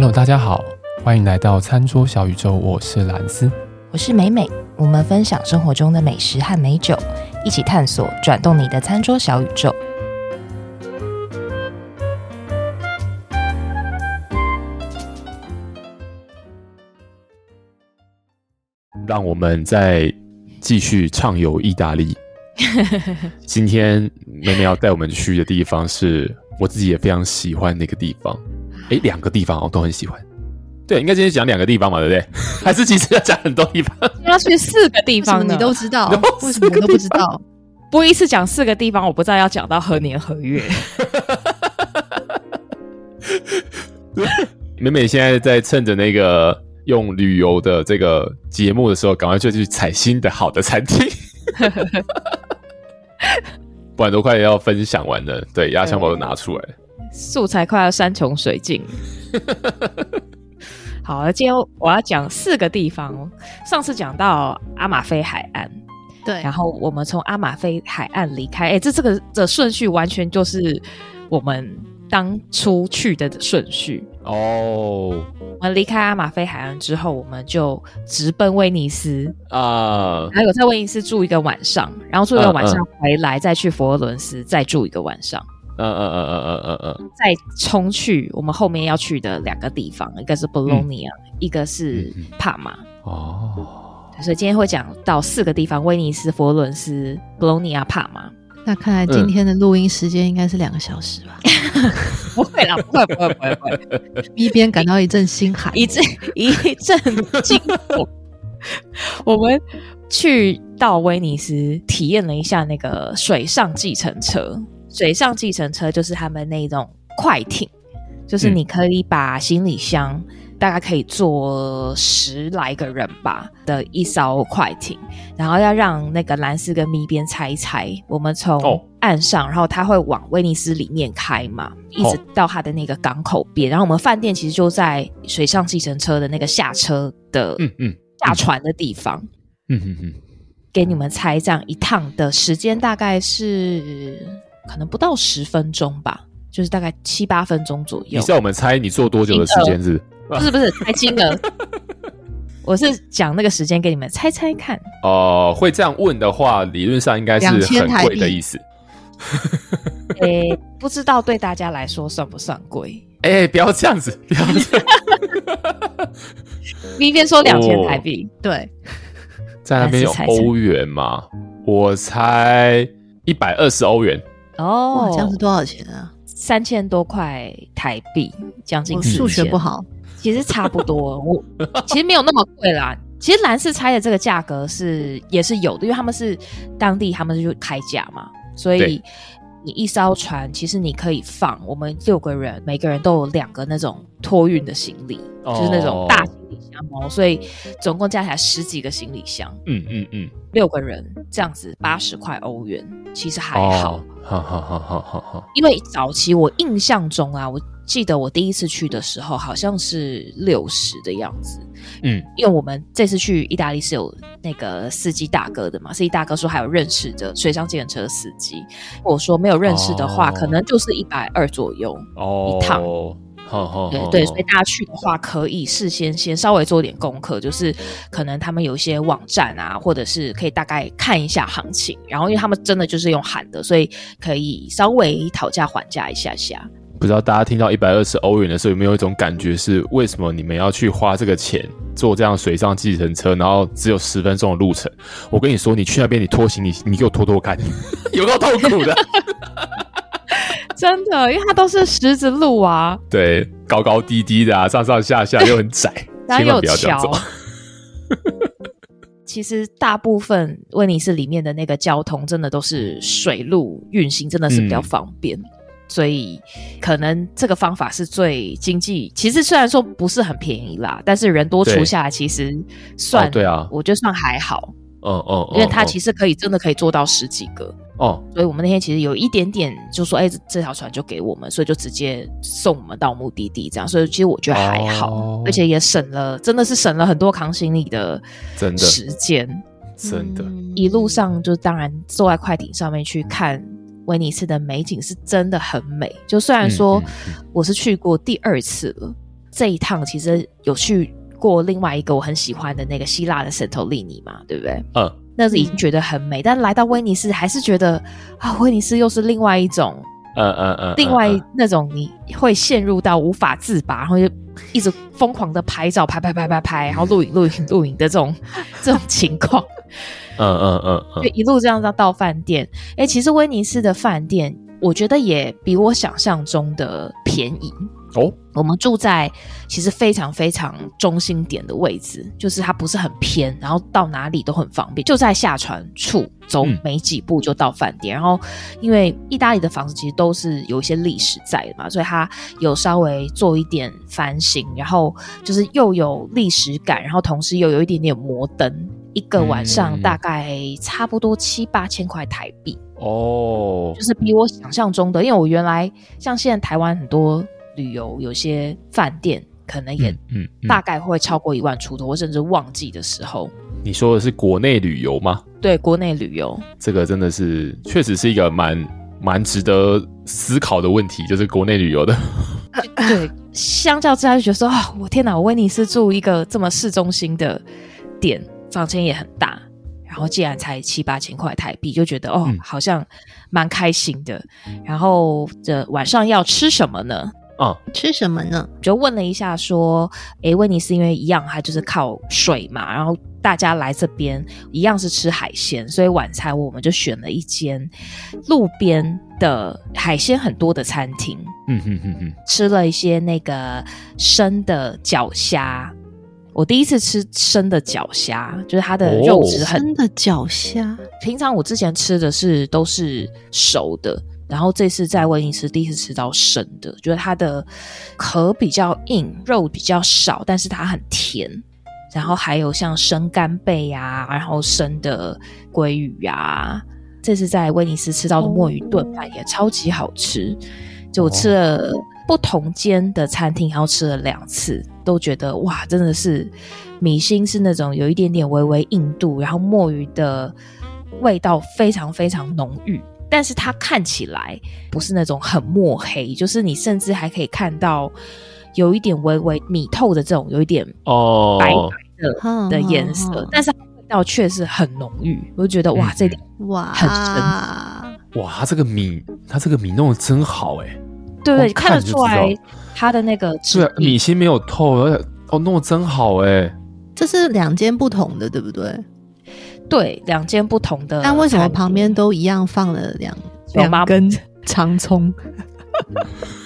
Hello，大家好，欢迎来到餐桌小宇宙，我是蓝斯，我是美美，我们分享生活中的美食和美酒，一起探索转动你的餐桌小宇宙。让我们再继续畅游意大利。今天美美要带我们去的地方是我自己也非常喜欢的一个地方。哎，两个地方我都很喜欢。对，应该今天讲两个地方嘛，对不对？还是其实要讲很多地方？要去四个地方，你都知道？为什么我都不知道？不一次讲四个地方，我不知道要讲到何年何月。美美现在在趁着那个。用旅游的这个节目的时候，赶快就去踩新的好的餐厅，不然都快要分享完了。对，压箱宝都拿出来，素材快要山穷水尽。好，今天我要讲四个地方。上次讲到阿马菲海岸，对，然后我们从阿马菲海岸离开。哎，这这个的顺序完全就是我们当初去的顺序哦。我们离开阿马菲海岸之后，我们就直奔威尼斯啊，还有在威尼斯住一个晚上，然后住一个晚上回来，再去佛罗伦斯再住一个晚上。嗯嗯嗯嗯嗯嗯嗯，再冲去我们后面要去的两个地方，一个是博洛尼亚，一个是帕马。哦，所以今天会讲到四个地方：威尼斯、佛罗伦斯、博洛尼亚、帕马。那看来今天的录音时间应该是两个小时吧？嗯、不会啦，不会，不会，不会，不会。一边感到一阵心寒，一阵一阵惊恐。我们去到威尼斯，体验了一下那个水上计程车。水上计程车就是他们那种快艇，就是你可以把行李箱。大概可以坐十来个人吧的一艘快艇，然后要让那个兰斯跟咪边猜一猜，我们从岸上，然后他会往威尼斯里面开嘛，一直到他的那个港口边，然后我们饭店其实就在水上计程车的那个下车的，嗯嗯，下船的地方，嗯嗯嗯，给你们猜这样一趟的时间大概是可能不到十分钟吧，就是大概七八分钟左右。你知道我们猜你做多久的时间是？不是不是，猜金额。我是讲那个时间给你们猜猜看。哦、呃，会这样问的话，理论上应该是很贵的意思。诶、欸，不知道对大家来说算不算贵？诶、欸，不要这样子，不要这样。咪边说两千台币，哦、对，在那边有欧元嘛？我猜一百二十欧元。哦，这样是多少钱啊？三千多块台币，将近。数学不好。其实差不多，我其实没有那么贵啦。其实蓝色猜的这个价格是也是有的，因为他们是当地，他们就开价嘛，所以你一艘船其实你可以放我们六个人，每个人都有两个那种托运的行李，哦、就是那种大行李箱哦，所以总共加起来十几个行李箱。嗯嗯嗯，六个人这样子八十块欧元，其实还好。好好好好好好，因为早期我印象中啊，我。记得我第一次去的时候，好像是六十的样子。嗯，因为我们这次去意大利是有那个司机大哥的嘛，司机大哥说还有认识的水上计程车司机。我说没有认识的话，哦、可能就是一百二左右一趟。哦，对对，所以大家去的话，可以事先先稍微做点功课，就是可能他们有一些网站啊，或者是可以大概看一下行情。然后，因为他们真的就是用喊的，所以可以稍微讨价还价一下下。不知道大家听到一百二十欧元的时候有没有一种感觉是为什么你们要去花这个钱坐这样水上计程车，然后只有十分钟的路程？我跟你说，你去那边你拖行李，你给我拖拖看，有够痛苦的。真的，因为它都是石子路啊，对，高高低低的啊，上上下下又很窄，千万不要这样走。其实大部分威尼斯里面的那个交通真的都是水路运行，真的是比较方便。嗯所以，可能这个方法是最经济。其实虽然说不是很便宜啦，但是人多出下来，其实算对啊，我觉得算还好。哦哦，因为它其实可以真的可以做到十几个哦。所以我们那天其实有一点点就说，哎，这条船就给我们，所以就直接送我们到目的地这样。所以其实我觉得还好，而且也省了，真的是省了很多扛行李的时间。真的，一路上就当然坐在快艇上面去看。威尼斯的美景是真的很美，就虽然说我是去过第二次了，这一趟其实有去过另外一个我很喜欢的那个希腊的圣托里尼嘛，对不对？嗯，那是已经觉得很美，但来到威尼斯还是觉得啊，威尼斯又是另外一种，嗯嗯嗯，另外那种你会陷入到无法自拔，然后就一直疯狂的拍照，拍拍拍拍拍，然后录影录影录影的这种这种情况。嗯嗯嗯嗯，就一路这样到到饭店。哎，其实威尼斯的饭店，我觉得也比我想象中的便宜哦。我们住在其实非常非常中心点的位置，就是它不是很偏，然后到哪里都很方便，就在下船处走没几步就到饭店。嗯、然后因为意大利的房子其实都是有一些历史在的嘛，所以它有稍微做一点翻新，然后就是又有历史感，然后同时又有一点点摩登。一个晚上大概差不多七八千块台币哦，就是比我想象中的，因为我原来像现在台湾很多旅游，有些饭店可能也嗯大概会超过一万出头，或甚至旺季的时候。你说的是国内旅游吗？对，国内旅游，这个真的是确实是一个蛮蛮值得思考的问题，就是国内旅游的。对，相较之下就觉得说啊，我天哪，我威尼斯住一个这么市中心的店。房间也很大，然后竟然才七八千块台币，就觉得哦，嗯、好像蛮开心的。然后这晚上要吃什么呢？哦，吃什么呢？就问了一下，说，诶，威尼斯因为一样，它就是靠水嘛，然后大家来这边一样是吃海鲜，所以晚餐我们就选了一间路边的海鲜很多的餐厅。嗯哼哼哼，吃了一些那个生的脚虾。我第一次吃生的脚虾，就是它的肉质很。生的脚虾，平常我之前吃的是都是熟的，然后这次在威尼斯第一次吃到生的，觉得它的壳比较硬，肉比较少，但是它很甜。然后还有像生干贝呀、啊，然后生的鲑鱼呀、啊，这次在威尼斯吃到的墨鱼炖饭也超级好吃。就我吃了不同间的餐厅，然后吃了两次。都觉得哇，真的是米心是那种有一点点微微硬度，然后墨鱼的味道非常非常浓郁，但是它看起来不是那种很墨黑，就是你甚至还可以看到有一点微微米透的这种有一点哦白白的的颜色，但是味道却是很浓郁，我就觉得哇，这点哇很深哇，它这个米它这个米弄的真好哎，对对，看得出来。它的那个对米心没有透，而且哦弄得真好哎！这是两间不同的，对不对？对，两间不同的。但为什么旁边都一样放了两两根长葱？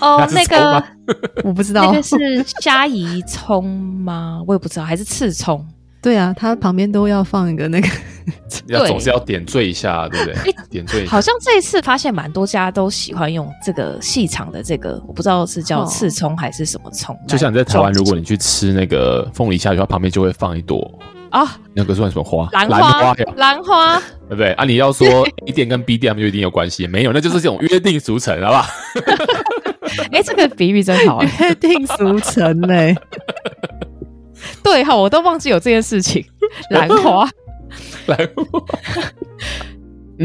哦，那个 我不知道，那个是虾夷葱吗？我也不知道，还是刺葱？对啊，它旁边都要放一个那个，要总是要点缀一下，对不对？点缀。好像这一次发现蛮多家都喜欢用这个细长的这个，我不知道是叫刺葱还是什么葱。就像你在台湾，如果你去吃那个凤梨虾球，它旁边就会放一朵啊，那个算什么花？兰花，兰花，对不对？啊，你要说 A 店跟 B 店他们就一定有关系？没有，那就是这种约定俗成，好不好？哎，这个比喻真好，约定俗成嘞。对哈，我都忘记有这件事情。兰花，兰花。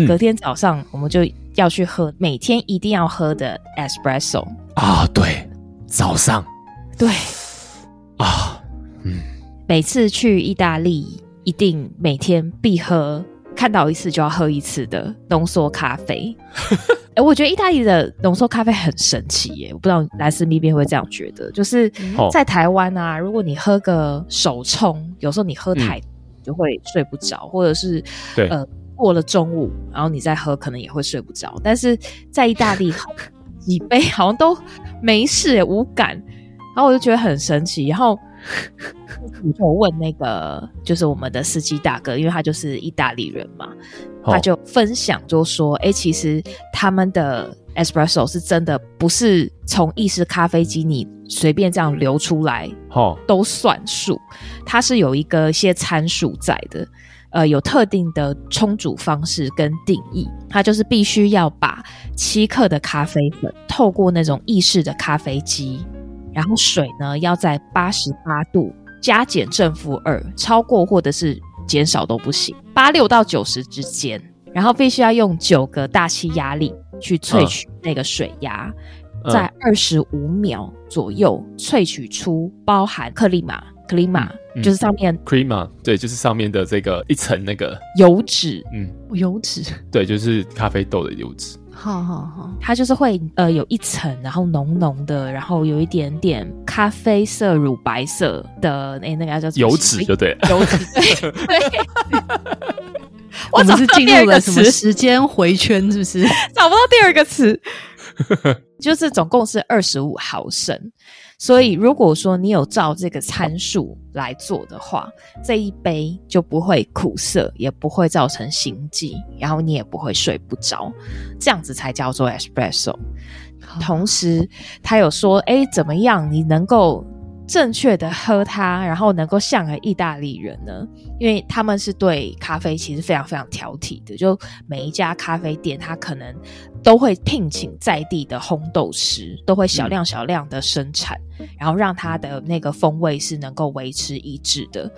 隔天早上我们就要去喝每天一定要喝的 espresso 啊，对，早上，对，啊，嗯，每次去意大利一定每天必喝，看到一次就要喝一次的浓缩咖啡。哎，我觉得意大利的浓缩咖啡很神奇耶！我不知道莱斯那边会这样觉得，就是在台湾啊，如果你喝个手冲，有时候你喝太就会睡不着，或者是对呃过了中午，然后你再喝可能也会睡不着。但是在意大利，几杯好像都没事，无感，然后我就觉得很神奇。然后 我问那个就是我们的司机大哥，因为他就是意大利人嘛。他就分享，就说：“哎、欸，其实他们的 espresso 是真的不是从意式咖啡机你随便这样流出来，哦，都算数，它是有一个一些参数在的，呃，有特定的冲煮方式跟定义，它就是必须要把七克的咖啡粉透过那种意式的咖啡机，然后水呢要在八十八度加减正负二，超过或者是。”减少都不行，八六到九十之间，然后必须要用九个大气压力去萃取那个水压，嗯、在二十五秒左右萃取出包含克里玛，克里玛就是上面 crema，对，就是上面的这个一层那个油脂，嗯，油脂，对，就是咖啡豆的油脂。好好好，它就是会呃有一层，然后浓浓的，然后有一点点咖啡色、乳白色的，哎，那个叫油脂，就对，油脂，对。对我们是进入了什么时间回圈？是不是 找不到第二个词？就是总共是二十五毫升。所以，如果说你有照这个参数来做的话，这一杯就不会苦涩，也不会造成心悸，然后你也不会睡不着，这样子才叫做 espresso。同时，他有说，哎，怎么样你能够正确的喝它，然后能够像个意大利人呢？因为他们是对咖啡其实非常非常挑剔的，就每一家咖啡店，他可能都会聘请在地的烘豆师，都会小量小量的生产，嗯、然后让它的那个风味是能够维持一致的。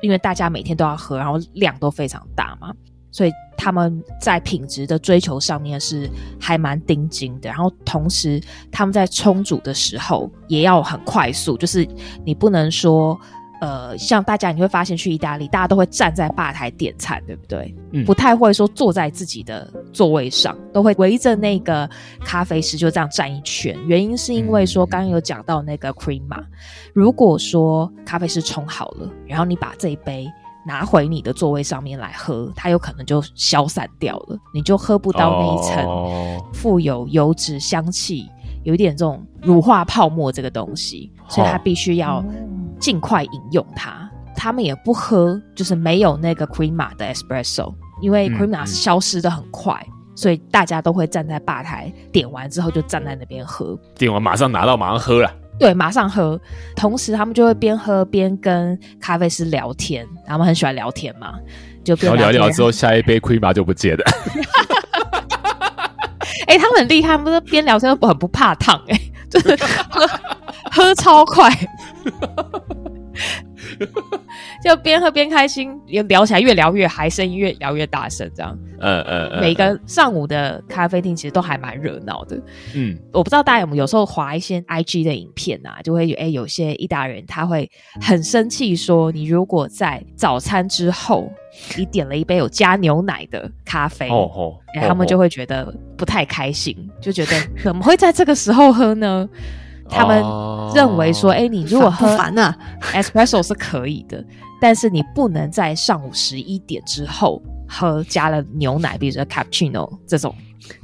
因为大家每天都要喝，然后量都非常大嘛。所以他们在品质的追求上面是还蛮盯紧的，然后同时他们在冲煮的时候也要很快速，就是你不能说，呃，像大家你会发现去意大利，大家都会站在吧台点餐，对不对？嗯，不太会说坐在自己的座位上，都会围着那个咖啡师就这样站一圈。原因是因为说刚刚有讲到那个 crema，如果说咖啡师冲好了，然后你把这一杯。拿回你的座位上面来喝，它有可能就消散掉了，你就喝不到那一层富有油脂香气，有一点这种乳化泡沫这个东西，所以它必须要尽快饮用它。他们也不喝，就是没有那个 crema 的 espresso，因为 crema 消失的很快，嗯嗯，所以大家都会站在吧台点完之后就站在那边喝，点完马上拿到马上喝了。对，马上喝。同时，他们就会边喝边跟咖啡师聊天。他们很喜欢聊天嘛，就边聊聊聊之后，下一杯 Crema 就不接了。哎、欸，他们很厉害，他们是边聊天都很不怕烫，哎，就是喝喝超快。就边喝边开心，也聊起来越聊越嗨，声音越聊越大声，这样。嗯嗯嗯。每个上午的咖啡厅其实都还蛮热闹的。嗯，我不知道大家有没有有时候滑一些 IG 的影片啊，就会有哎、欸，有些意大利人他会很生气，说你如果在早餐之后你点了一杯有加牛奶的咖啡，哦哦，然后他们就会觉得不太开心，就觉得 怎么会在这个时候喝呢？他们认为说，哎、欸，你如果喝 espresso 是可以的，但是你不能在上午十一点之后喝加了牛奶，比如说 cappuccino 这种、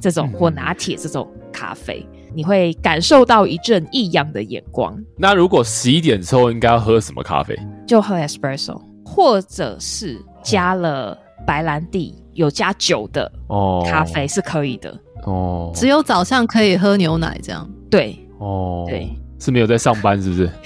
这种或拿铁这种咖啡，你会感受到一阵异样的眼光。那如果十一点之后应该要喝什么咖啡？就喝 espresso，或者是加了白兰地有加酒的哦，咖啡是可以的哦。只有早上可以喝牛奶这样，对。哦，对，是没有在上班，是不是？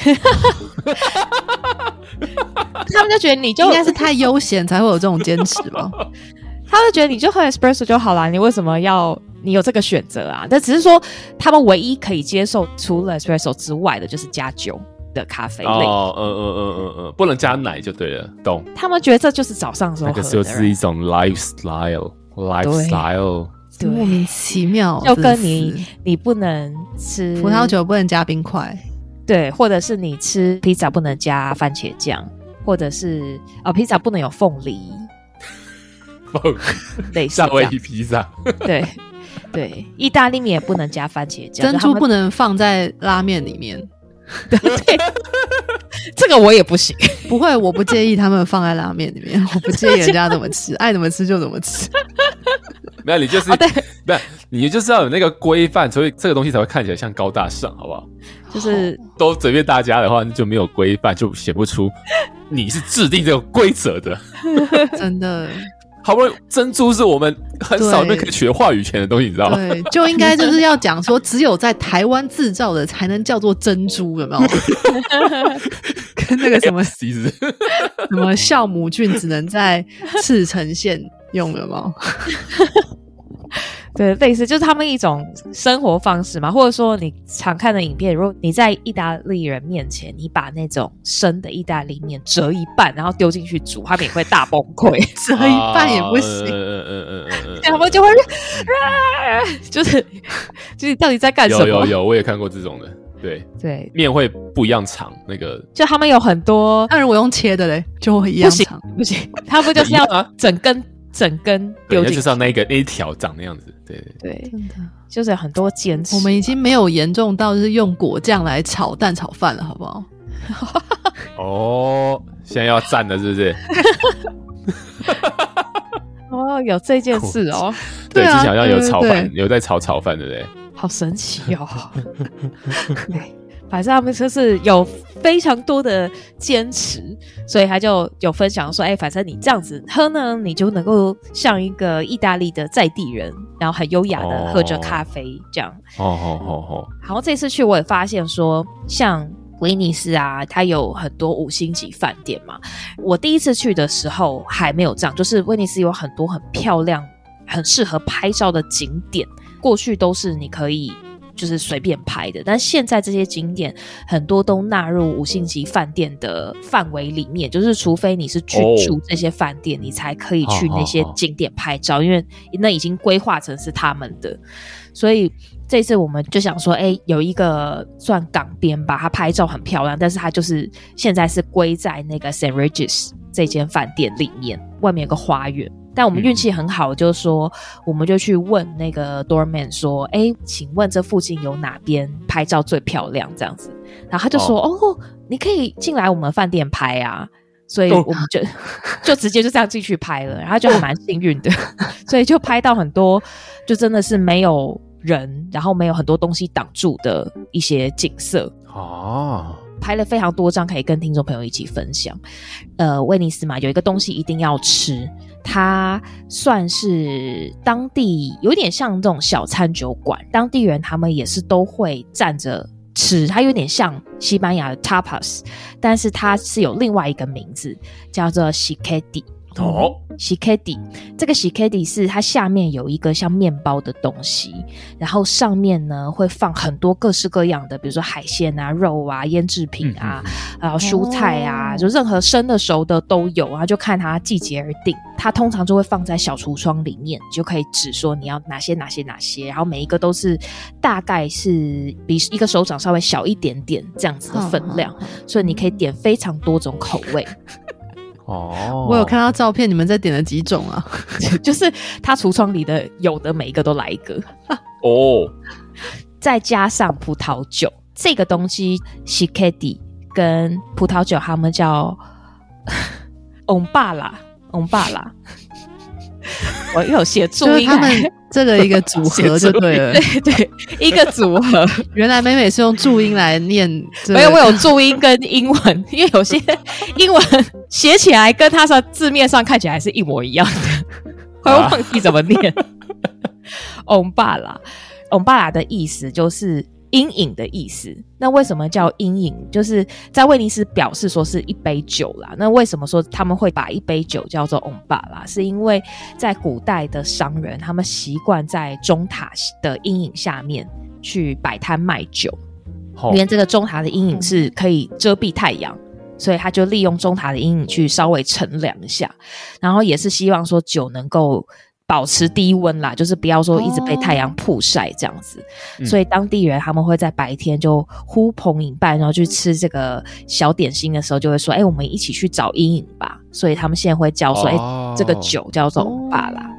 他们就觉得你就应该是太悠闲才会有这种坚持吧？他们觉得你就喝 espresso 就好了，你为什么要你有这个选择啊？但只是说他们唯一可以接受除了 espresso 之外的就是加酒的咖啡类。哦，嗯嗯嗯嗯嗯，不能加奶就对了，懂？他们觉得这就是早上时候喝的，就是一种 lifestyle，lifestyle。莫名其妙，就跟你你不能吃葡萄酒不能加冰块，对，或者是你吃披萨不能加番茄酱，或者是哦披萨不能有凤梨，凤梨夏威夷披萨，对对，意大利面也不能加番茄酱，珍珠不能放在拉面里面，对，对这个我也不行，不会，我不介意他们放在拉面里面，我不介意人家怎么吃，爱怎么吃就怎么吃。没有，你就是，对，不是，你就是要有那个规范，所以这个东西才会看起来像高大上，好不好？就是都随便大家的话，就没有规范，就显不出你是制定这个规则的。真的，好不容易珍珠是我们很少那可以取得话语权的东西，你知道吗？对，就应该就是要讲说，只有在台湾制造的才能叫做珍珠，有没有？跟那个什么什么酵母菌只能在赤城县用了吗？对，类似就是他们一种生活方式嘛，或者说你常看的影片，如果你在意大利人面前，你把那种生的意大利面折一半，然后丢进去煮，他们也会大崩溃。折一半也不行，嗯嗯嗯嗯嗯，他们就会，啊、就是就是到底在干什么？有有有，我也看过这种的。对对，面会不一样长，那个就他们有很多。那如果用切的嘞，就会一样长。不行，不行，他们就是要整根整根丢进去，就是要那个那一条长那样子。对对，真的就是很多坚持。我们已经没有严重到就是用果酱来炒蛋炒饭了，好不好？哦，现在要蘸了，是不是？哦，有这件事哦。对，之前好像有炒饭，有在炒炒饭，对不对？好神奇哦！对，反正他们就是有非常多的坚持，所以他就有分享说：“哎，反正你这样子喝呢，你就能够像一个意大利的在地人，然后很优雅的喝着咖啡这样。”哦哦哦哦！然后这次去我也发现说，像威尼斯啊，它有很多五星级饭店嘛。我第一次去的时候还没有这样，就是威尼斯有很多很漂亮、很适合拍照的景点。过去都是你可以就是随便拍的，但现在这些景点很多都纳入五星级饭店的范围里面，就是除非你是去住这些饭店，oh. 你才可以去那些景点拍照，因为那已经规划成是他们的。所以这次我们就想说，哎，有一个算港边吧，它拍照很漂亮，但是它就是现在是归在那个 St. Regis 这间饭店里面，外面有个花园。但我们运气很好，就是说，我们就去问那个 doorman 说：“哎，请问这附近有哪边拍照最漂亮？”这样子，然后他就说：“哦，哦，你可以进来我们饭店拍啊。”所以我们就就直接就这样进去拍了，然后就还蛮幸运的，所以就拍到很多，就真的是没有人，然后没有很多东西挡住的一些景色哦。拍了非常多张，可以跟听众朋友一起分享。呃，威尼斯嘛，有一个东西一定要吃。它算是当地有点像这种小餐酒馆，当地人他们也是都会站着吃，它有点像西班牙的 tapas，但是它是有另外一个名字叫做 Cicchetti。哦，Cicchetti，这个 Cicchetti 是它下面有一个像面包的东西，然后上面呢会放很多各式各样的，比如说海鲜啊、肉啊、腌制品啊，然后蔬菜啊，就任何生的熟的都有，然后就看它季节而定。它通常就会放在小橱窗里面，就可以指说你要哪些哪些哪些，然后每一个都是大概是比一个手掌稍微小一点点这样子的分量，所以你可以点非常多种口味。哦，我有看到照片，你们在点了几种啊？就是他橱窗里的有的每一个都来一个。哦，再加上葡萄酒这个东西，Cicchetti 跟葡萄酒他们叫 Ombala，Ombala。我有写注音，他们这个一个组合 就对了，对对，一个组合。原来美美是用注音来念，没有，我有注音跟英文，因为有些英文写起来跟它的字面上看起来是一模一样的，会忘记怎么念。欧巴啦，欧巴啦的意思就是。阴影的意思，那为什么叫阴影？就是在威尼斯表示说是一杯酒啦。那为什么说他们会把一杯酒叫做 Ombala？是因为在古代的商人，他们习惯在中塔的阴影下面去摆摊卖酒，因为这个中塔的阴影是可以遮蔽太阳，所以他就利用中塔的阴影去稍微乘凉一下，然后也是希望说酒能够。保持低温啦，就是不要说一直被太阳曝晒这样子。哦、所以当地人他们会在白天就呼朋引伴，然后去吃这个小点心的时候，就会说：“哎、欸，我们一起去找阴影吧。”所以他们现在会叫说：“哎、哦欸，这个酒叫做欧巴啦。”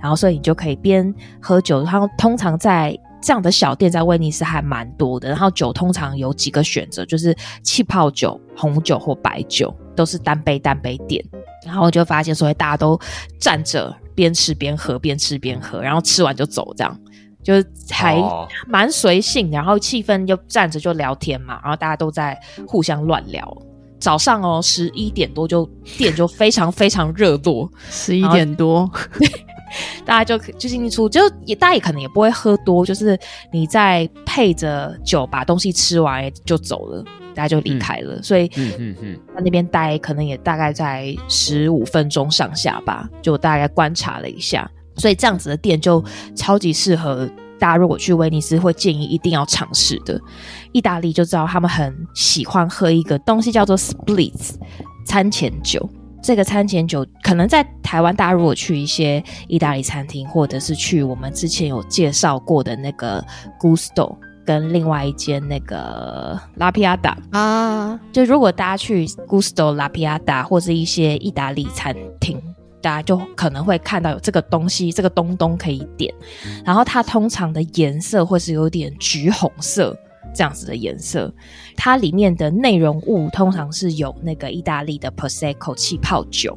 然后所以你就可以边喝酒，然后通常在这样的小店在威尼斯还蛮多的。然后酒通常有几个选择，就是气泡酒、红酒或白酒，都是单杯单杯点。然后我就发现所以，大家都站着。边吃边喝，边吃边喝，然后吃完就走，这样就还蛮随性。然后气氛就站着就聊天嘛，然后大家都在互相乱聊。早上哦，十一点多就店就非常非常热络，十一点多，大家就就进出，就也大家也可能也不会喝多，就是你在配着酒把东西吃完就走了。大家就离开了，嗯、所以嗯嗯嗯，在那边待可能也大概在十五分钟上下吧，就大概观察了一下，所以这样子的店就超级适合大家。如果去威尼斯，会建议一定要尝试的。意大利就知道他们很喜欢喝一个东西叫做 splits 餐前酒，这个餐前酒可能在台湾，大家如果去一些意大利餐厅，或者是去我们之前有介绍过的那个 Gusto，跟另外一间那个 La Piada 啊，就如果大家去 Gusto La Piada 或是一些意大利餐厅，大家就可能会看到有这个东西，这个东东可以点，然后它通常的颜色会是有点橘红色。这样子的颜色，它里面的内容物通常是有那个意大利的 Prosecco 气泡酒，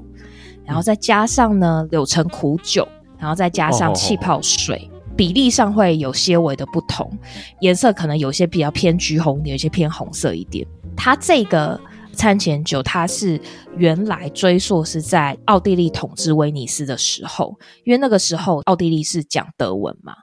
然后再加上呢柳橙苦酒，然后再加上气泡水，比例上会有些微的不同，颜色可能有些比较偏橘红，有些偏红色一点。它这个餐前酒，它是原来追溯是在奥地利统治威尼斯的时候，因为那个时候奥地利是讲德文嘛，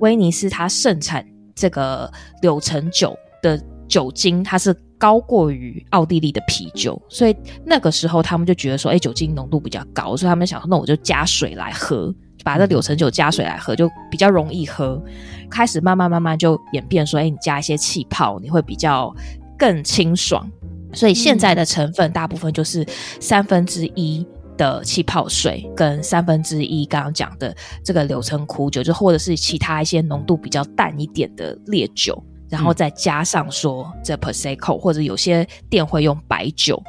威尼斯它盛产。这个柳橙酒的酒精，它是高过于奥地利的啤酒，所以那个时候他们就觉得说，哎，酒精浓度比较高，所以他们想说，那我就加水来喝，把这柳橙酒加水来喝，就比较容易喝。开始慢慢慢慢就演变说，哎，你加一些气泡，你会比较更清爽。所以现在的成分大部分就是三分之一。的气泡水跟三分之一刚刚讲的这个柳橙苦酒，就或者是其他一些浓度比较淡一点的烈酒，然后再加上说这 Prosecco，或者有些店会用白酒。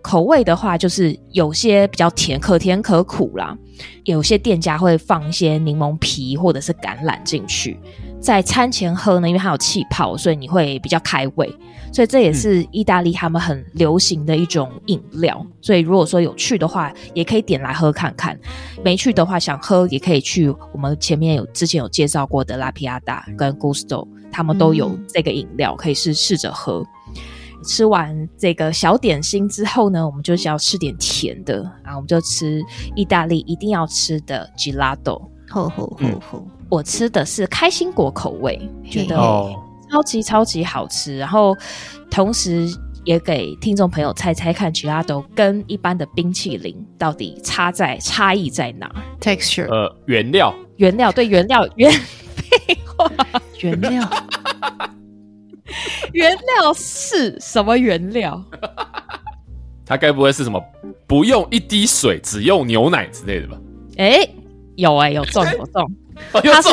口味的话，就是有些比较甜，可甜可苦啦。有些店家会放一些柠檬皮或者是橄榄进去，在餐前喝呢，因为它有气泡，所以你会比较开胃。所以这也是意大利他们很流行的一种饮料。嗯、所以如果说有去的话，也可以点来喝看看；没去的话，想喝也可以去我们前面有之前有介绍过的 La Piada 跟 Gusto，他们都有这个饮料，可以试试着喝。吃完这个小点心之后呢，我们就是要吃点甜的，然后我们就吃意大利一定要吃的 Gelato。吼吼吼吼！我吃的是开心果口味，觉得超级超级好吃。然后同时也给听众朋友猜猜看，Gelato 跟一般的冰淇淋到底差在差异在哪？Texture，呃，原料，原料，对，原料，原废话，原料。原料是什么原料？它该不会是什么不用一滴水，只用牛奶之类的吧？哎、欸，有哎、欸，有中有中，它是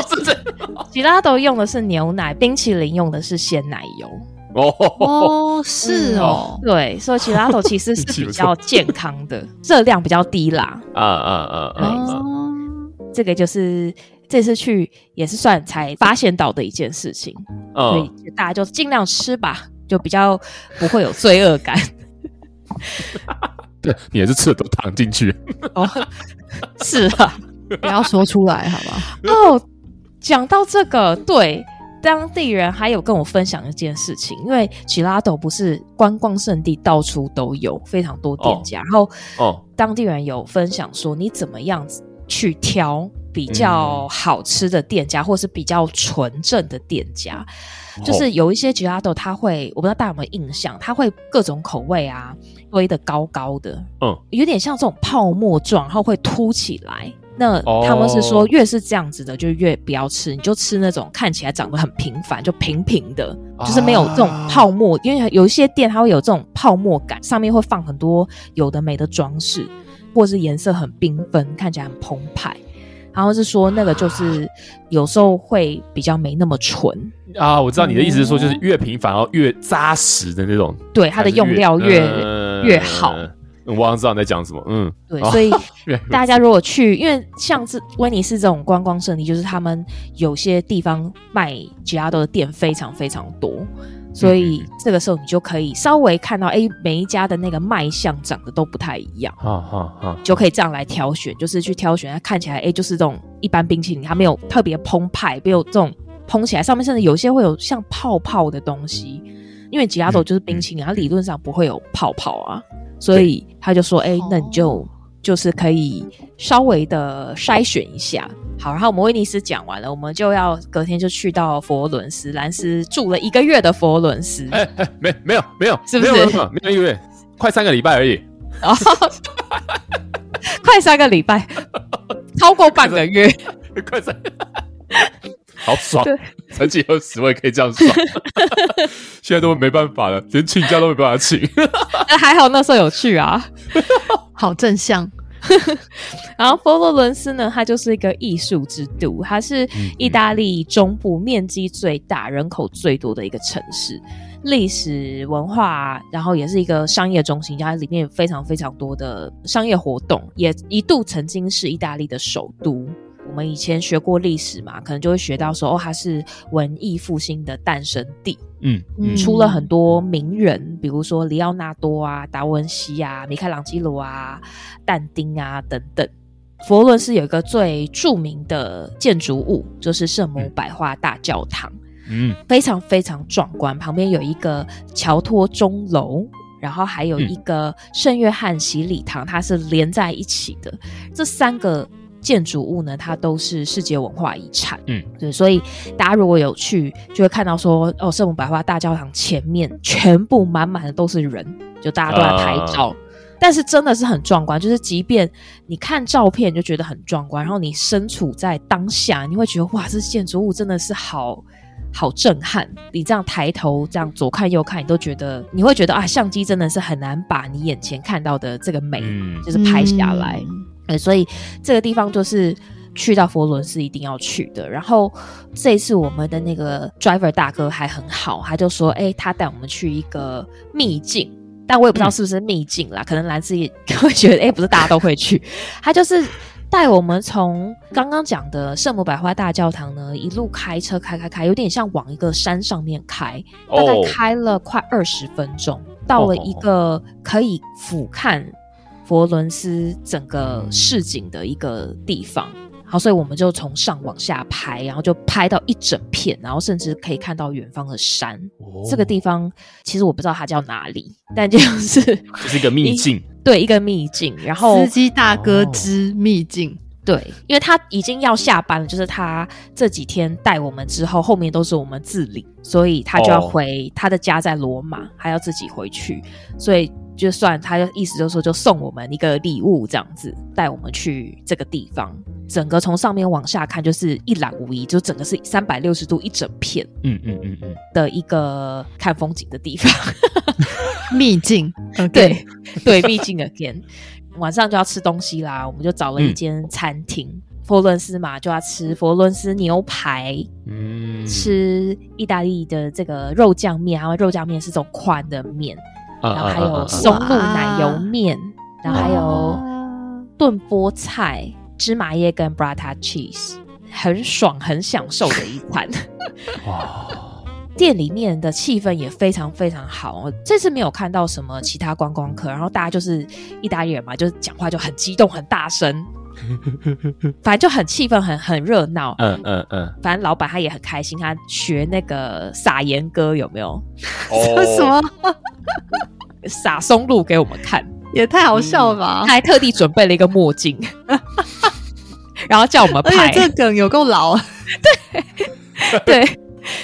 吉拉多用的是牛奶，冰淇淋用的是鲜奶油。哦哦，是哦，对，所以吉拉多其实是比较健康的，热量比较低啦。啊啊啊啊！这个就是。这次去也是算才发现到的一件事情，所以大家就尽量吃吧，就比较不会有罪恶感。对，你也是吃的都躺进去。哦，是啊，不要说出来，好吧？哦，讲到这个，对当地人还有跟我分享一件事情，因为吉拉豆不是观光胜地，到处都有非常多店家，哦、然后哦，当地人有分享说，你怎么样子去挑。比较好吃的店家，嗯、或是比较纯正的店家，哦、就是有一些 Gelato，他会，我不知道大家有没有印象，他会各种口味啊，堆得高高的，嗯，有点像这种泡沫状，然后会凸起来。那他们是说，越是这样子的，就越不要吃，你就吃那种看起来长得很平凡，就平平的，就是没有这种泡沫。啊、因为有一些店，它会有这种泡沫感，上面会放很多有的没的装饰，或是颜色很缤纷，看起来很澎湃。然后是说那个就是有时候会比较没那么纯啊，我知道你的意思是说就是越平凡然后越扎实的那种，对，它的用料越、呃、越好。我好像知道你在讲什么，嗯，对，所以 大家如果去，因为像是威尼斯这种观光胜地，就是他们有些地方卖 Gelato 的店非常非常多。所以这个时候你就可以稍微看到，哎，每一家的那个卖相长得都不太一样，哈哈哈，就可以这样来挑选，就是去挑选它看起来，哎，就是这种一般冰淇淋，它没有特别澎湃，没有这种蓬起来，上面甚至有些会有像泡泡的东西，因为吉拉多就是冰淇淋，它理论上不会有泡泡啊，所以他就说，哎，那你就就是可以稍微的筛选一下。好，然后我们威尼斯讲完了，我们就要隔天就去到佛罗伦斯。兰斯住了一个月的佛罗伦斯，哎哎，没没有没有，是不是？没有没有一个月，快三个礼拜而已。哦，快三个礼拜，超过半个月，快三。好爽，曾经有十位可以这样爽，现在都没办法了，连请假都没办法请。还好那时候有去啊，好正向。然后佛罗伦斯呢，它就是一个艺术之都，它是意大利中部面积最大、人口最多的一个城市，历史文化，然后也是一个商业中心，它里面有非常非常多的商业活动，也一度曾经是意大利的首都。我们以前学过历史嘛，可能就会学到说，哦，它是文艺复兴的诞生地。嗯，嗯，出了很多名人，比如说里奥纳多啊、达文西啊、米开朗基罗啊、但丁啊等等。佛罗伦斯有一个最著名的建筑物，就是圣母百花大教堂。嗯，非常非常壮观，旁边有一个乔托钟楼，然后还有一个圣约翰洗礼堂，它是连在一起的。这三个。建筑物呢，它都是世界文化遗产。嗯，对，所以大家如果有去，就会看到说，哦，圣母百花大教堂前面全部满满的都是人，就大家都在拍照。Uh... 但是真的是很壮观，就是即便你看照片就觉得很壮观，然后你身处在当下，你会觉得哇，这建筑物真的是好好震撼。你这样抬头这样左看右看，你都觉得你会觉得啊，相机真的是很难把你眼前看到的这个美，嗯、就是拍下来。嗯所以这个地方就是去到佛罗伦是一定要去的。然后这一次我们的那个 driver 大哥还很好，他就说：“哎，他带我们去一个秘境，但我也不知道是不是秘境啦，嗯、可能兰斯也会觉得，哎，不是大家都会去。他就是带我们从刚刚讲的圣母百花大教堂呢，一路开车开开开，有点像往一个山上面开，大概开了快二十分钟，哦、到了一个可以俯瞰。”佛罗伦斯整个市景的一个地方，好，所以我们就从上往下拍，然后就拍到一整片，然后甚至可以看到远方的山。哦、这个地方其实我不知道它叫哪里，但就是 这是一个秘境，对，一个秘境。然后司机大哥之秘境，对，因为他已经要下班了，就是他这几天带我们之后，后面都是我们自理，所以他就要回他的家在罗马，还要自己回去，所以。就算他的意思就是说，就送我们一个礼物这样子，带我们去这个地方。整个从上面往下看，就是一览无遗，就整个是三百六十度一整片，嗯嗯嗯嗯的一个看风景的地方，秘境。对对，秘境 again。晚上就要吃东西啦，我们就找了一间餐厅，嗯、佛伦斯嘛，就要吃佛伦斯牛排，嗯，吃意大利的这个肉酱面，然后肉酱面是这种宽的面。然后还有松露奶油面，然后还有炖菠菜、芝麻叶跟 Burrata cheese，很爽，很享受的一餐。哇！店里面的气氛也非常非常好。这次没有看到什么其他观光客，然后大家就是意大利人嘛，就是讲话就很激动、很大声，反正就很气氛很很热闹。嗯嗯嗯，反正老板他也很开心，他学那个撒盐歌有没有？哦，什么？撒松露给我们看，也太好笑了吧！他还特地准备了一个墨镜，然后叫我们拍。这梗有够老，对对，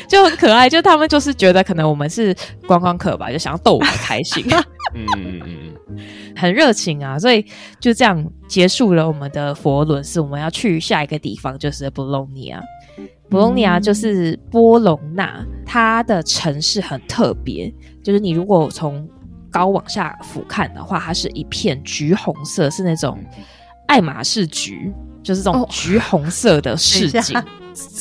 就很可爱。就他们就是觉得可能我们是观光客吧，就想要逗我们开心。嗯嗯嗯，很热情啊！所以就这样结束了我们的佛罗伦斯。我们要去下一个地方，就是布隆尼亚。博隆尼亚就是波隆纳，它的城市很特别。就是你如果从高往下俯瞰的话，它是一片橘红色，是那种爱马仕橘，就是这种橘红色的市 景。哦、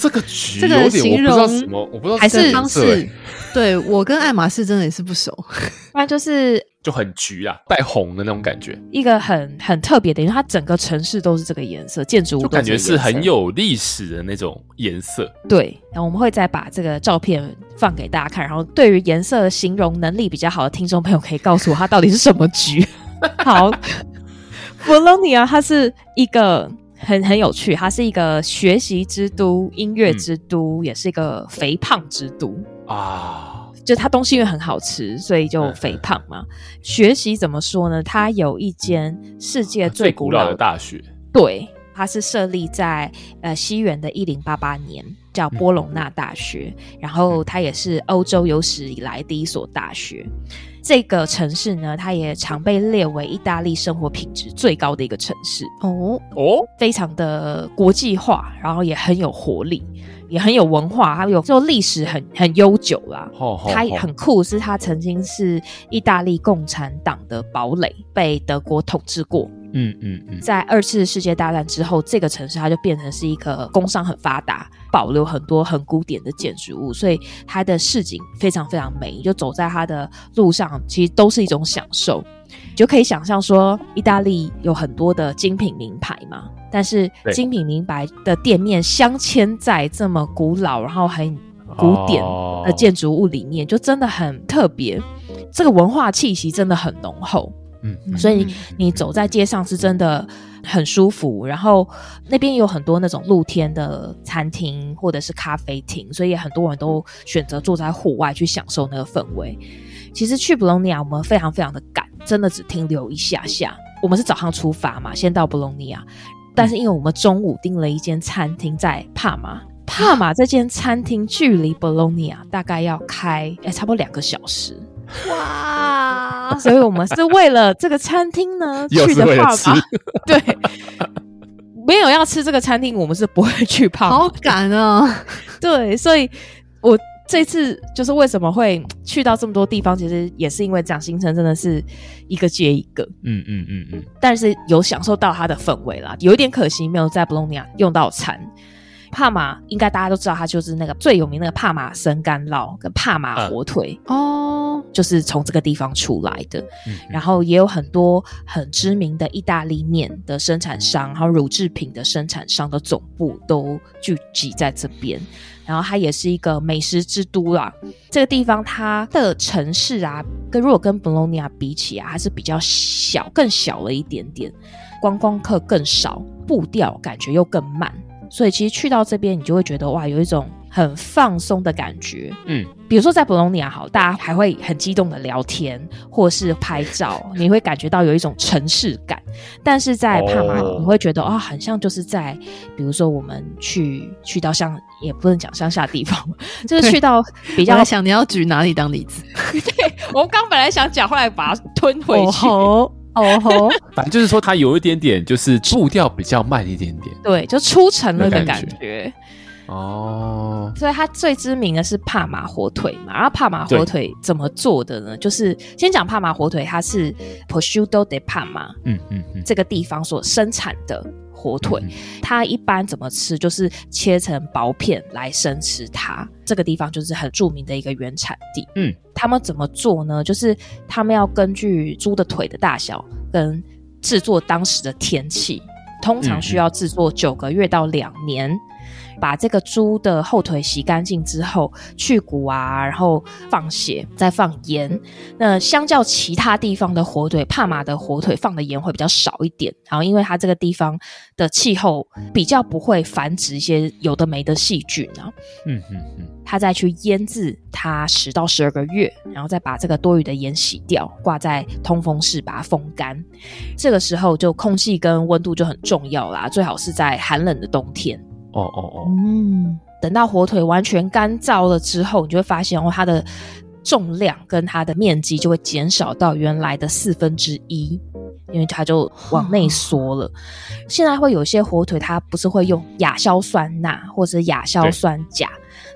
这个橘有点我不知道什么，我不知道还是方式。对，我跟爱马仕真的也是不熟，不然就是就很橘啊，带红的那种感觉，一个很很特别的，因为它整个城市都是这个颜色，建筑物都感觉是很有历史的那种颜色。对，然后我们会再把这个照片放给大家看，然后对于颜色形容能力比较好的听众朋友可以告诉我它到底是什么橘。好，佛罗尼亚它是一个很很有趣，它是一个学习之都、音乐之都，嗯，也是一个肥胖之都。啊，就它东西因为很好吃，所以就肥胖嘛。嗯、学习怎么说呢？它有一间世界最古老的，最古老的大学，对，它是设立在呃西元的一零八八年，叫波隆纳大学。嗯、然后它也是欧洲有史以来第一所大学。这个城市呢，它也常被列为意大利生活品质最高的一个城市哦哦，非常的国际化，然后也很有活力，也很有文化，还有就历史很很悠久啦。哦哦、它很酷，是它曾经是意大利共产党的堡垒，被德国统治过。嗯嗯嗯，在二次世界大战之后，这个城市它就变成是一个工商很发达，保留很多很古典的建筑物，所以它的市景非常非常美。就走在它的路上，其实都是一种享受。你就可以想象说，意大利有很多的精品名牌嘛，但是精品名牌的店面镶嵌在这么古老然后很古典的建筑物里面，就真的很特别。这个文化气息真的很浓厚。嗯，所以你走在街上是真的很舒服，然后那边有很多那种露天的餐厅或者是咖啡厅，所以很多人都选择坐在户外去享受那个氛围。其实去布隆尼亚我们非常非常的赶，真的只停留一下下。我们是早上出发嘛，先到布隆尼亚，但是因为我们中午订了一间餐厅在帕马，帕马这间餐厅距离布隆尼亚大概要开哎差不多两个小时。哇！所以我们是为了这个餐厅呢 去的帕马，对，没有要吃这个餐厅，我们是不会去帕马。好赶啊！对，所以我这次就是为什么会去到这么多地方，其实也是因为这样行程真的是一个接一个。嗯嗯嗯嗯，但是有享受到它的氛围啦，有一点可惜没有在布隆尼亚用到餐。帕玛应该大家都知道，它就是那个最有名的那个帕玛生干酪跟帕玛火腿哦，嗯、就是从这个地方出来的。嗯、然后也有很多很知名的意大利面的生产商，还有乳制品的生产商的总部都聚集在这边。然后它也是一个美食之都啦。这个地方它的城市啊，跟如果跟布隆尼亚比起啊，还是比较小，更小了一点点，观光客更少，步调感觉又更慢。所以其实去到这边，你就会觉得哇，有一种很放松的感觉。嗯，比如说在布隆尼亚好，大家还会很激动的聊天或是拍照，你会感觉到有一种城市感。但是在帕马，哦、你会觉得啊、哦，很像就是在，比如说我们去去到像，也不能讲乡下地方，就是去到比较想你要举哪里当例子？对，我们刚本来想讲，后来把它吞回去。哦哦吼，反正就是说，它有一点点，就是步调比较慢一点点，对，就出城了的感觉。哦，所以它最知名的是帕马火腿嘛。然后帕马火腿怎么做的呢？就是先讲帕马火腿，它是 Prosciutto de Parma，嗯嗯嗯，这个地方所生产的。火腿，它一般怎么吃？就是切成薄片来生吃它。这个地方就是很著名的一个原产地。嗯，他们怎么做呢？就是他们要根据猪的腿的大小跟制作当时的天气，通常需要制作九个月到两年。把这个猪的后腿洗干净之后，去骨啊，然后放血，再放盐。那相较其他地方的火腿，帕马的火腿放的盐会比较少一点。然后，因为它这个地方的气候比较不会繁殖一些有的没的细菌啊。嗯嗯嗯。它再去腌制它十到十二个月，然后再把这个多余的盐洗掉，挂在通风室把它风干。这个时候就空气跟温度就很重要啦，最好是在寒冷的冬天。哦哦哦，嗯，等到火腿完全干燥了之后，你就会发现哦，它的重量跟它的面积就会减少到原来的四分之一，因为它就往内缩了。哦、现在会有些火腿，它不是会用亚硝酸钠或者亚硝酸钾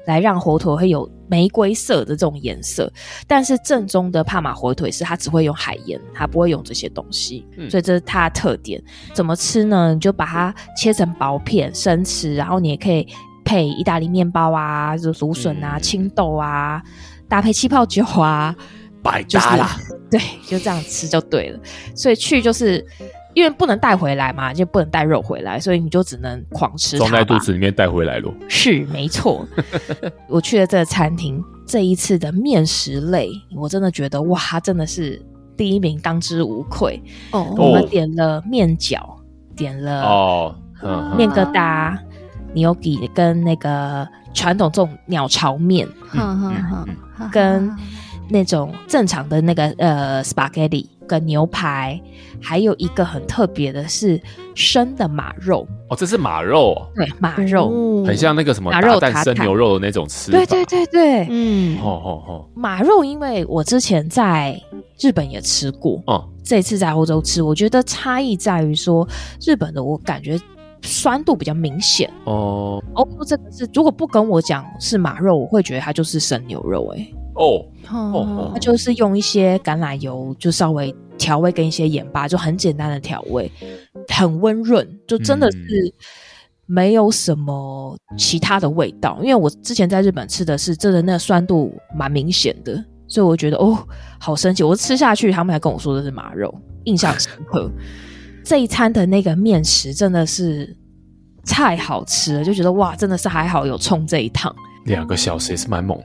来让火腿会有玫瑰色的这种颜色，但是正宗的帕马火腿是它只会用海盐，它不会用这些东西，嗯、所以这是它的特点。怎么吃呢？你就把它切成薄片生吃，然后你也可以配意大利面包啊，就芦笋啊、嗯、青豆啊，搭配气泡酒啊，百搭啦、就是。对，就这样吃就对了。所以去就是。因为不能带回来嘛，就不能带肉回来，所以你就只能狂吃它。装在肚子里面带回来咯。是，没错。我去了这个餐厅，这一次的面食类，我真的觉得哇，真的是第一名，当之无愧。哦，我们点了面饺，点了哦，面疙瘩、牛底跟那个传统这种鸟巢面，嗯嗯嗯，跟那种正常的那个呃 spaghetti。跟牛排，还有一个很特别的是生的马肉。哦，这是马肉，对，马肉，哦很像那个什么马肉打蛋生牛肉的那种吃法。对对对对，嗯，哦哦哦，马肉，因为我之前在日本也吃过，哦，这次在欧洲吃，我觉得差异在于说，日本的我感觉酸度比较明显。哦欧洲这个是，如果不跟我讲是马肉，我会觉得它就是生牛肉、欸，哎，哦，哦它就是用一些橄榄油，就稍微调味跟一些盐巴，就很简单的调味，很温润，就真的是没有什么其他的味道。因为我之前在日本吃的是真的那个酸度蛮明显的，所以我觉得哦，好神奇。我吃下去，他们还跟我说的是马肉，印象深刻。这一餐的那个面食真的是太好吃了，就觉得哇，真的是还好有冲这一趟。两个小时也是蛮猛的。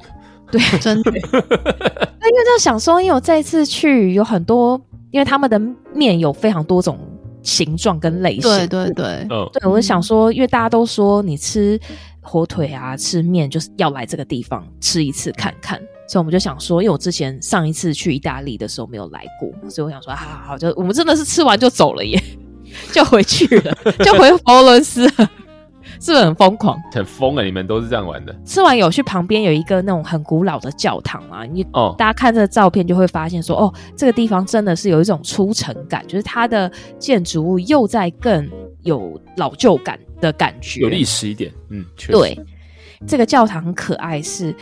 对，真的，那因为就想说，因为我这一次去有很多，因为他们的面有非常多种形状跟类型。对对对，嗯，对，我就想说，因为大家都说你吃火腿啊、吃面，就是要来这个地方吃一次看看，所以我们就想说，因为我之前上一次去意大利的时候没有来过，所以我想说，好好好，就我们真的是吃完就走了耶，就回去了，就回佛罗伦斯了。是不是很疯狂？很疯啊！你们都是这样玩的？吃完有去旁边有一个那种很古老的教堂啊，你哦，大家看这个照片就会发现说，哦，这个地方真的是有一种出城感，就是它的建筑物又在更有老旧感的感觉，有历史一点。嗯，确实。对，这个教堂很可爱是，是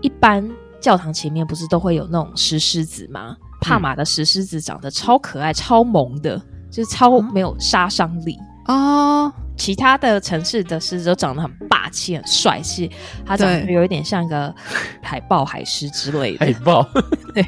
一般教堂前面不是都会有那种石狮子吗？帕马的石狮子长得超可爱、超萌的，就是超没有杀伤力。哦，其他的城市的狮子都长得很霸气、很帅气，它长得有一点像一个海豹、海狮之类的。海豹，对。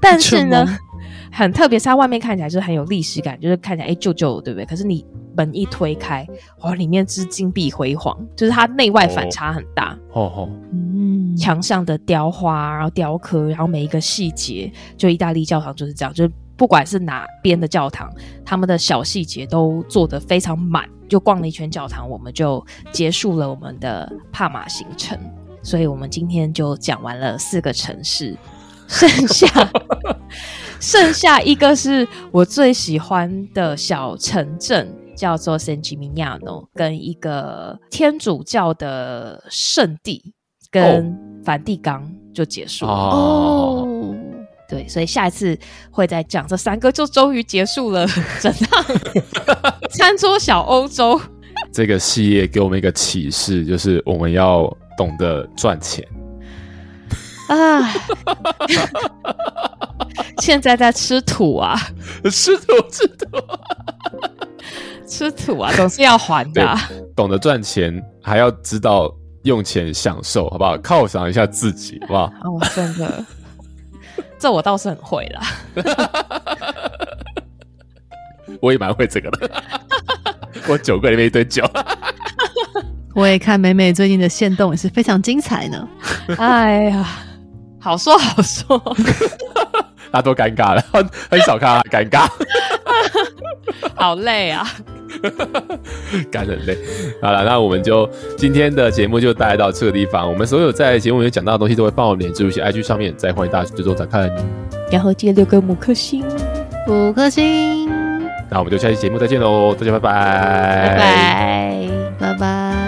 但是呢，很特别，是它外面看起来就是很有历史感，就是看起来哎旧旧的，对不对？可是你门一推开，哇，里面是金碧辉煌，就是它内外反差很大。哦哦，嗯，墙上的雕花，然后雕刻，然后每一个细节，就意大利教堂就是这样，就是。不管是哪边的教堂，他们的小细节都做得非常满。就逛了一圈教堂，我们就结束了我们的帕马行程。所以，我们今天就讲完了四个城市，剩下 剩下一个是我最喜欢的小城镇，叫做 San Gimignano，跟一个天主教的圣地，跟梵蒂冈就结束了。哦。对，所以下一次会再讲这三个，就终于结束了 整趟餐桌小欧洲。这个系列给我们一个启示，就是我们要懂得赚钱。啊！现在在吃土啊，吃土吃土，吃土啊，总是要还的、啊。懂得赚钱，还要知道用钱享受，好不好？犒赏一下自己，好不好？哦，真的。这我倒是很会啦，我也蛮会这个的。我酒柜里面一堆酒，我也看美美最近的线动也是非常精彩呢。哎呀，好说好说，他多尴尬了，很少看他尴尬，好累啊。干很累，好了，那我们就今天的节目就带到这个地方。我们所有在节目里面讲到的东西，都会放我们脸书、一些 IG 上面，再欢迎大家去追踪查看。然后记得留个五颗星，五颗星。那我们就下期节目再见喽，大家拜拜，拜拜，拜拜。